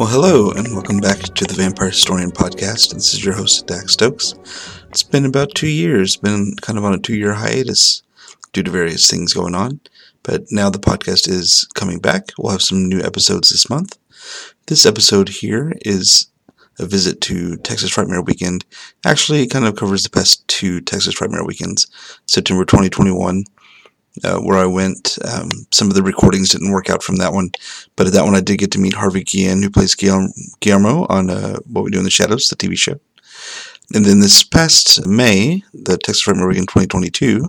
Well, hello, and welcome back to the Vampire Historian podcast. This is your host, Dax Stokes. It's been about two years, been kind of on a two year hiatus due to various things going on, but now the podcast is coming back. We'll have some new episodes this month. This episode here is a visit to Texas Frightmare Weekend. Actually, it kind of covers the past two Texas Frightmare weekends September 2021 uh, where I went. Um, some of the recordings didn't work out from that one, but at that one I did get to meet Harvey Guillen, who plays Guillermo on uh, What We Do in the Shadows, the TV show. And then this past May, the Texas Frightmare Weekend 2022,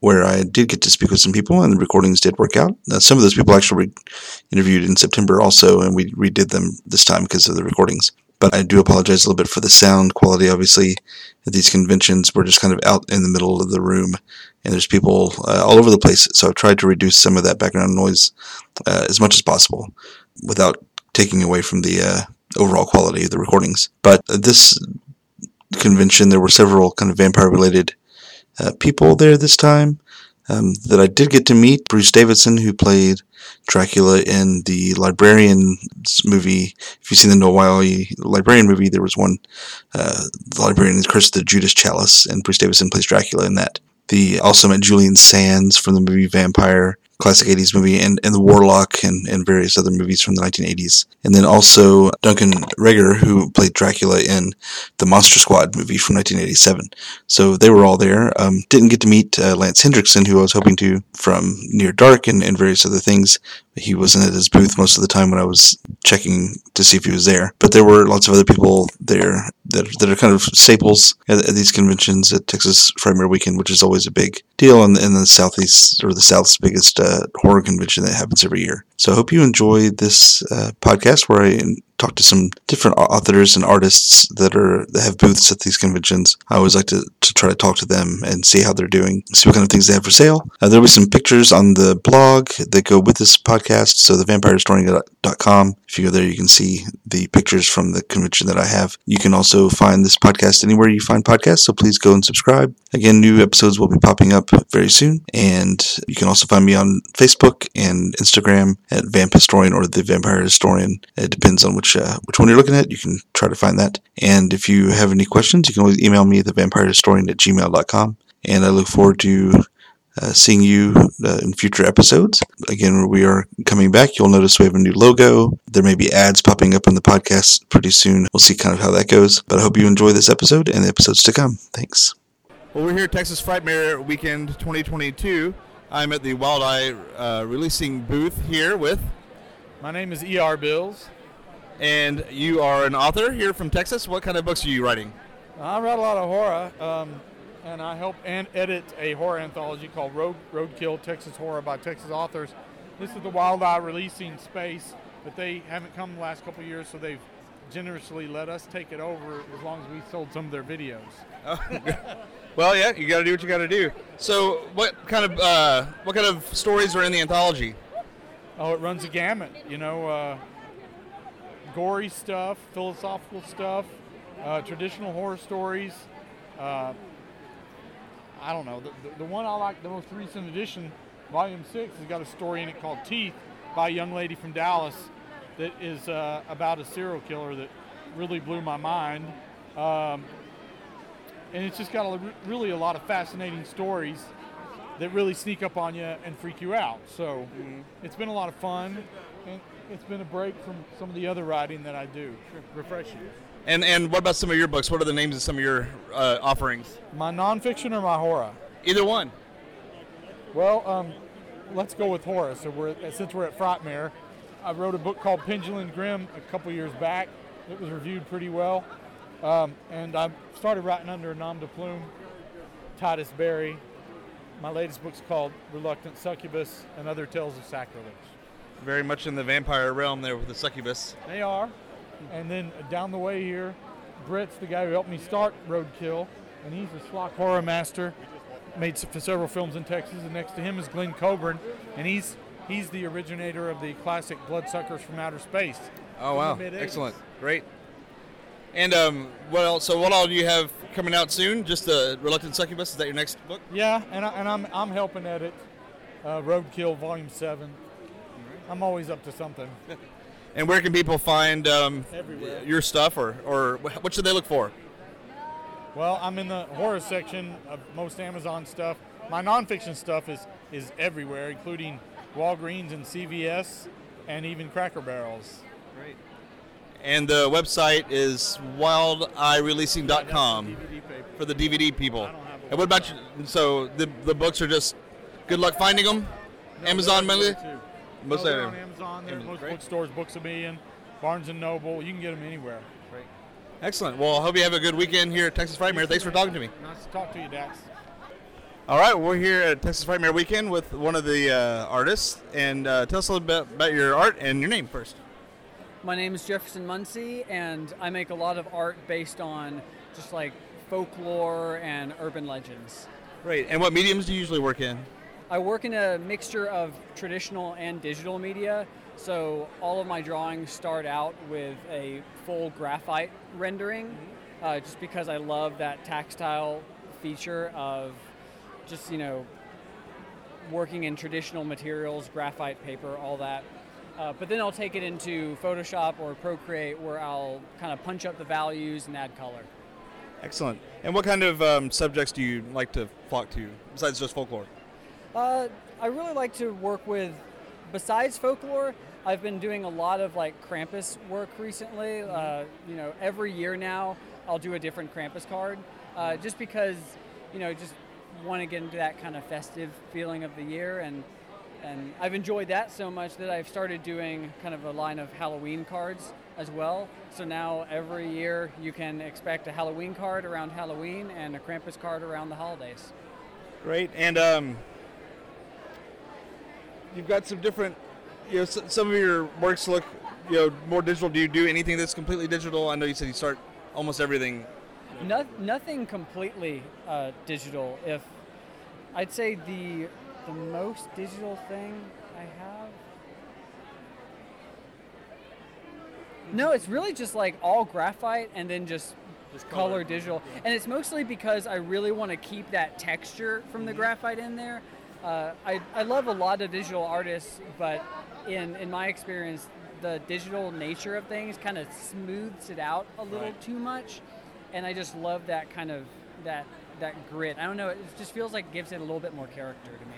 where I did get to speak with some people, and the recordings did work out. Uh, some of those people actually interviewed in September also, and we redid them this time because of the recordings. But I do apologize a little bit for the sound quality. Obviously, at these conventions, we're just kind of out in the middle of the room, and there's people uh, all over the place. So I've tried to reduce some of that background noise uh, as much as possible without taking away from the uh, overall quality of the recordings. But this convention, there were several kind of vampire related uh, people there this time um, that I did get to meet. Bruce Davison, who played Dracula in the Librarian movie. If you've seen the Noah Wyle Librarian movie, there was one, uh, the Librarian is cursed the Judas Chalice, and Bruce Davison plays Dracula in that. The also met Julian Sands from the movie Vampire classic 80s movie, and, and The Warlock and, and various other movies from the 1980s. And then also Duncan Regehr, who played Dracula in the Monster Squad movie from 1987. So they were all there. Um, didn't get to meet uh, Lance Henriksen, who I was hoping to from Near Dark and, and various other things. He wasn't at his booth most of the time when I was checking to see if he was there. But there were lots of other people there that, that are kind of staples at, at these conventions at Texas Frightmare Weekend, which is always a big deal in, in the Southeast or the South's biggest uh, horror convention that happens every year. So I hope you enjoy this uh, podcast where I talk to some different authors and artists that are that have booths at these conventions. I always like to, to try to talk to them and see how they're doing, see what kind of things they have for sale. Uh, there'll be some pictures on the blog that go with this podcast. So the vampirehistorian.com. If you go there, you can see the pictures from the convention that I have. You can also find this podcast anywhere you find podcasts. So please go and subscribe. Again, new episodes will be popping up very soon, and you can also find me on Facebook and Instagram at Vamp Historian or the Vampire Historian. It depends on which uh, which one you're looking at. You can try to find that. And if you have any questions, you can always email me at thevampirehistorian at gmail.com. And I look forward to uh, seeing you uh, in future episodes. Again, we are coming back. You'll notice we have a new logo. There may be ads popping up on the podcast pretty soon. We'll see kind of how that goes. But I hope you enjoy this episode and the episodes to come. Thanks. Well, we're here at Texas Frightmare Weekend 2022. I'm at the Wild Eye uh, releasing booth here with. My name is E.R. Bills. And you are an author here from Texas. What kind of books are you writing? I write a lot of horror, um, and I help and edit a horror anthology called Road Roadkill Texas Horror by Texas authors. This is the Wild Eye releasing space, but they haven't come the last couple years, so they've generously let us take it over as long as we sold some of their videos. Oh, well, yeah, you got to do what you got to do. So, what kind of uh, what kind of stories are in the anthology? Oh, it runs a gamut. You know, uh, gory stuff, philosophical stuff, uh, traditional horror stories. I don't know. The, the, the, one I like, the most recent edition, Volume 6, has got a story in it called Teeth by a young lady from Dallas that is uh, about a serial killer that really blew my mind. Um, and it's just got a, really a lot of fascinating stories that really sneak up on you and freak you out. So mm-hmm. it's been a lot of fun. And it's been a break from some of the other writing that I do. Refreshing. And and what about some of your books? What are the names of some of your uh, offerings? My nonfiction or my horror? Either one. Well, um, let's go with horror. So we're since we're at Frightmare, I wrote a book called Pendulum Grim a couple years back. It was reviewed pretty well, um, and I started writing under a nom de plume, Titus Berry. My latest book's called Reluctant Succubus and Other Tales of Sacrilege very much in the vampire realm there with the succubus. They are. And then down the way here, Brett's the guy who helped me start Roadkill, and he's a schlock horror master. Made several films in Texas, and next to him is Glen Coburn, and he's he's the originator of the classic Bloodsuckers from Outer Space. Oh wow! Excellent, great. And um, what else? So what all do you have coming out soon? Just the Reluctant Succubus. Is that your next book? Yeah, and, I, and I'm I'm helping edit uh, Roadkill Volume Seven I'm always up to something. And where can people find um, your stuff, or, or what should they look for? Well, I'm in the horror section of most Amazon stuff. My nonfiction stuff is is everywhere, including Walgreens and CVS, and even Cracker Barrels. Great. And the website is wildeyereleasing.com DVD paper. for the DVD people. I don't have a And what about you? So the the books are just good luck finding them. No, Amazon they're mainly. Everywhere, too. Most No, they're of on them. Amazon. They're at Amazon, most great. bookstores, Books a Million, Barnes and Noble. You can get them anywhere. Great. Excellent. Well, I hope you have a good weekend here at Texas Frightmare. Thanks for talking to me. Nice to talk to you, Dax. All right, we're here at Texas Frightmare Weekend with one of the uh, artists, and uh, tell us a little bit about your art and your name first. My name is Jefferson Muncie, and I make a lot of art based on just like folklore and urban legends. Great. And what mediums do you usually work in? I work in a mixture of traditional and digital media, so all of my drawings start out with a full graphite rendering, uh, just because I love that tactile feature of just, you know, working in traditional materials, graphite paper, all that. Uh, but then I'll take it into Photoshop or Procreate where I'll kind of punch up the values and add color. Excellent. And what kind of um, subjects do you like to flock to besides just folklore? Uh, I really like to work with, besides folklore, I've been doing a lot of like Krampus work recently. Uh, you know, every year now I'll do a different Krampus card, uh, just because, you know, just want to get into that kind of festive feeling of the year, and and I've enjoyed that so much that I've started doing kind of a line of Halloween cards as well. So now every year you can expect a Halloween card around Halloween and a Krampus card around the holidays. Great. And um, you've got some different, you know, s- some of your works look, you know, more digital. Do you do anything that's completely digital? I know you said you start almost everything. No, nothing completely uh, digital. If I'd say the the most digital thing I have. No, it's really just like all graphite and then just, color digital. And it's mostly because I really want to keep that texture from the graphite in there. Uh, I, I love a lot of digital artists, but in, in my experience, the digital nature of things kind of smooths it out a little Right. too much. And I just love that kind of that that grit. I don't know. It just feels like it gives it a little bit more character to me.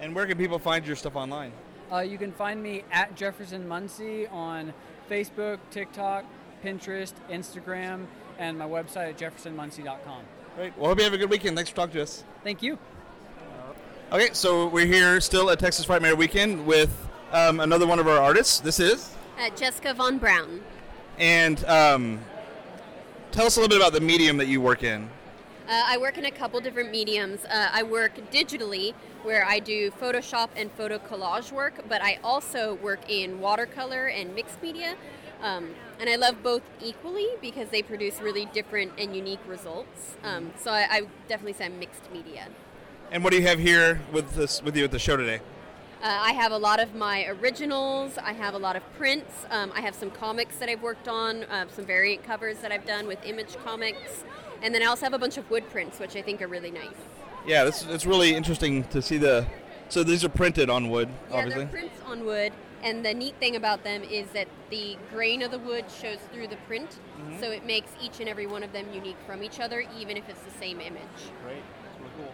And where can people find your stuff online? Uh, you can find me at Jefferson Muncie on Facebook, TikTok, Pinterest, Instagram, and my website at jeffersonmuncie.com. Great. Well, hope you have a good weekend. Thanks for talking to us. Thank you. Okay, so we're here still at Texas Frightmare Weekend with um, another one of our artists. This is, Uh, Jessica Von Brown. and um, tell us a little bit about the medium that you work in. Uh, I work in a couple different mediums. Uh, I work digitally, where I do Photoshop and photo collage work, but I also work in watercolor and mixed media. Um, and I love both equally because they produce really different and unique results. Um, so I, I definitely say I'm mixed media. And what do you have here with this with you at the show today? Uh, I have a lot of my originals. I have a lot of prints. Um, I have some comics that I've worked on, uh, some variant covers that I've done with Image Comics. And then I also have a bunch of wood prints, which I think are really nice. Yeah, this it's really interesting to see the. So these are printed on wood, Yeah, obviously. they're prints on wood, and the neat thing about them is that the grain of the wood shows through the print, Mm-hmm. so it makes each and every one of them unique from each other, even if it's the same image. Great, that's really cool.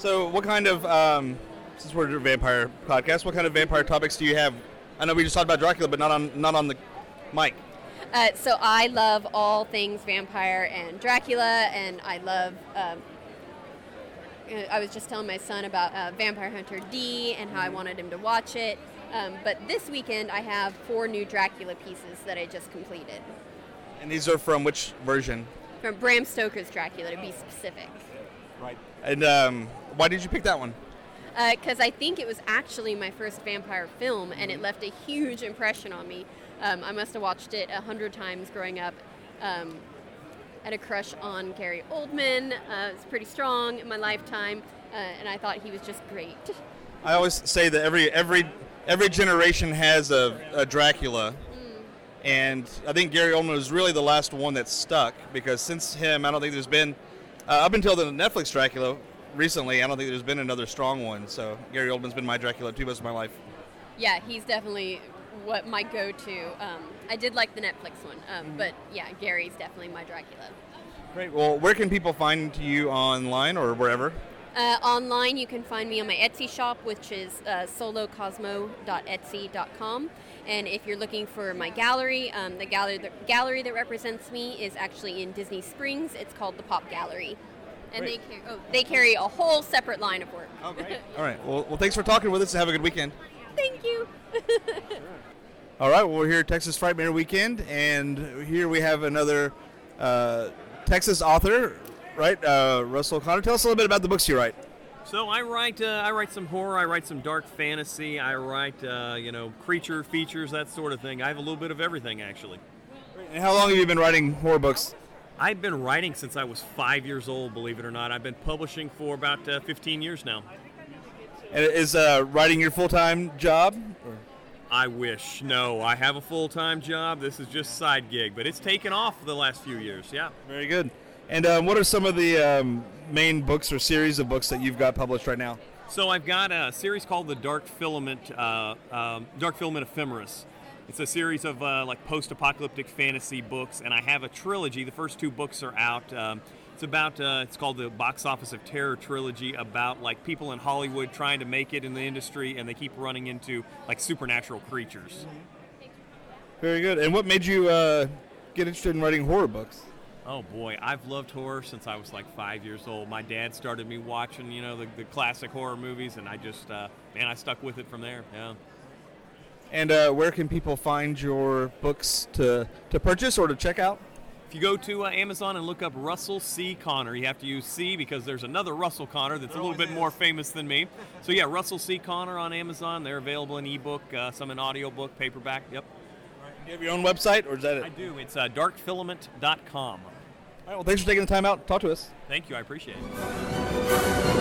So, what kind of um, since we're a vampire podcast, what kind of vampire topics do you have? I know we just talked about Dracula, but not on not on the mic. Uh, so I love all things vampire and Dracula, and I love. Um, I was just telling my son about uh, Vampire Hunter D and how I wanted him to watch it. Um, but this weekend I have four new Dracula pieces that I just completed And these are from which version? from Bram Stoker's Dracula, to be specific. Right. And um, why did you pick that one? because I think it was actually my first vampire film, and it left a huge impression on me. Um, I must have watched it a hundred times growing up. Um, had a crush on Gary Oldman. Uh, it's pretty strong in my lifetime, uh, and I thought he was just great. I always say that every every every generation has a, a Dracula, and I think Gary Oldman was really the last one that stuck because since him, I don't think there's been uh, up until the Netflix Dracula recently. I don't think there's been another strong one. So Gary Oldman's been my Dracula too most of my life. Yeah, he's definitely what my go-to. Um, I did like the Netflix one, um, Mm-hmm. but yeah, Gary's definitely my Dracula. Great. Well, where can people find you online or wherever? Uh, online, you can find me on my Etsy shop, which is uh, solocosmo.etsy.com. And if you're looking for my gallery, um, the gallery the gallery that represents me is actually in Disney Springs. It's called the Pop Gallery, and they car- oh, they carry a whole separate line of work. Oh, great. All right. Well, well, thanks for talking with us. and Have a good weekend. Thank you. All right. Well, we're here at Texas Frightmare Weekend, and here we have another uh, Texas author, right? Uh, Russell C. Connor. Tell us a little bit about the books you write. So I write, uh, I write some horror, I write some dark fantasy, I write, uh, you know, creature features, that sort of thing. I have a little bit of everything actually. And how long have you been writing horror books? I've been writing since I was five years old, believe it or not. I've been publishing for about uh, 15 years now. And is uh, writing your full-time job? I wish. No, I have a full-time job. This is just side gig, but it's taken off the last few years. Yeah. Very good. And um, what are some of the um, main books or series of books that you've got published right now? So I've got a series called the Dark Filament, uh, um, Dark Filament Ephemeris. It's a series of uh, like post-apocalyptic fantasy books, and I have a trilogy. The first two books are out. Um, it's about uh, it's called the Box Office of Terror trilogy, about like people in Hollywood trying to make it in the industry, and they keep running into like supernatural creatures. Very good. And what made you uh, get interested in writing horror books? Oh boy, I've loved horror since I was like five years old. My dad started me watching, you know, the, the classic horror movies, and I just, uh, man, I stuck with it from there. Yeah. And uh, where can people find your books to, to purchase or to check out? If you go to uh, Amazon and look up Russell C. Connor, you have to use C because there's another Russell Connor that's a little bit more famous than me. So yeah, Russell C. Connor on Amazon. They're available in ebook, uh, some in audiobook, paperback. Yep. Do you have your own website, or is that it? I do. It's uh, darkfilament.com right, well, thanks for taking the time out to talk to us. Thank you. I appreciate it.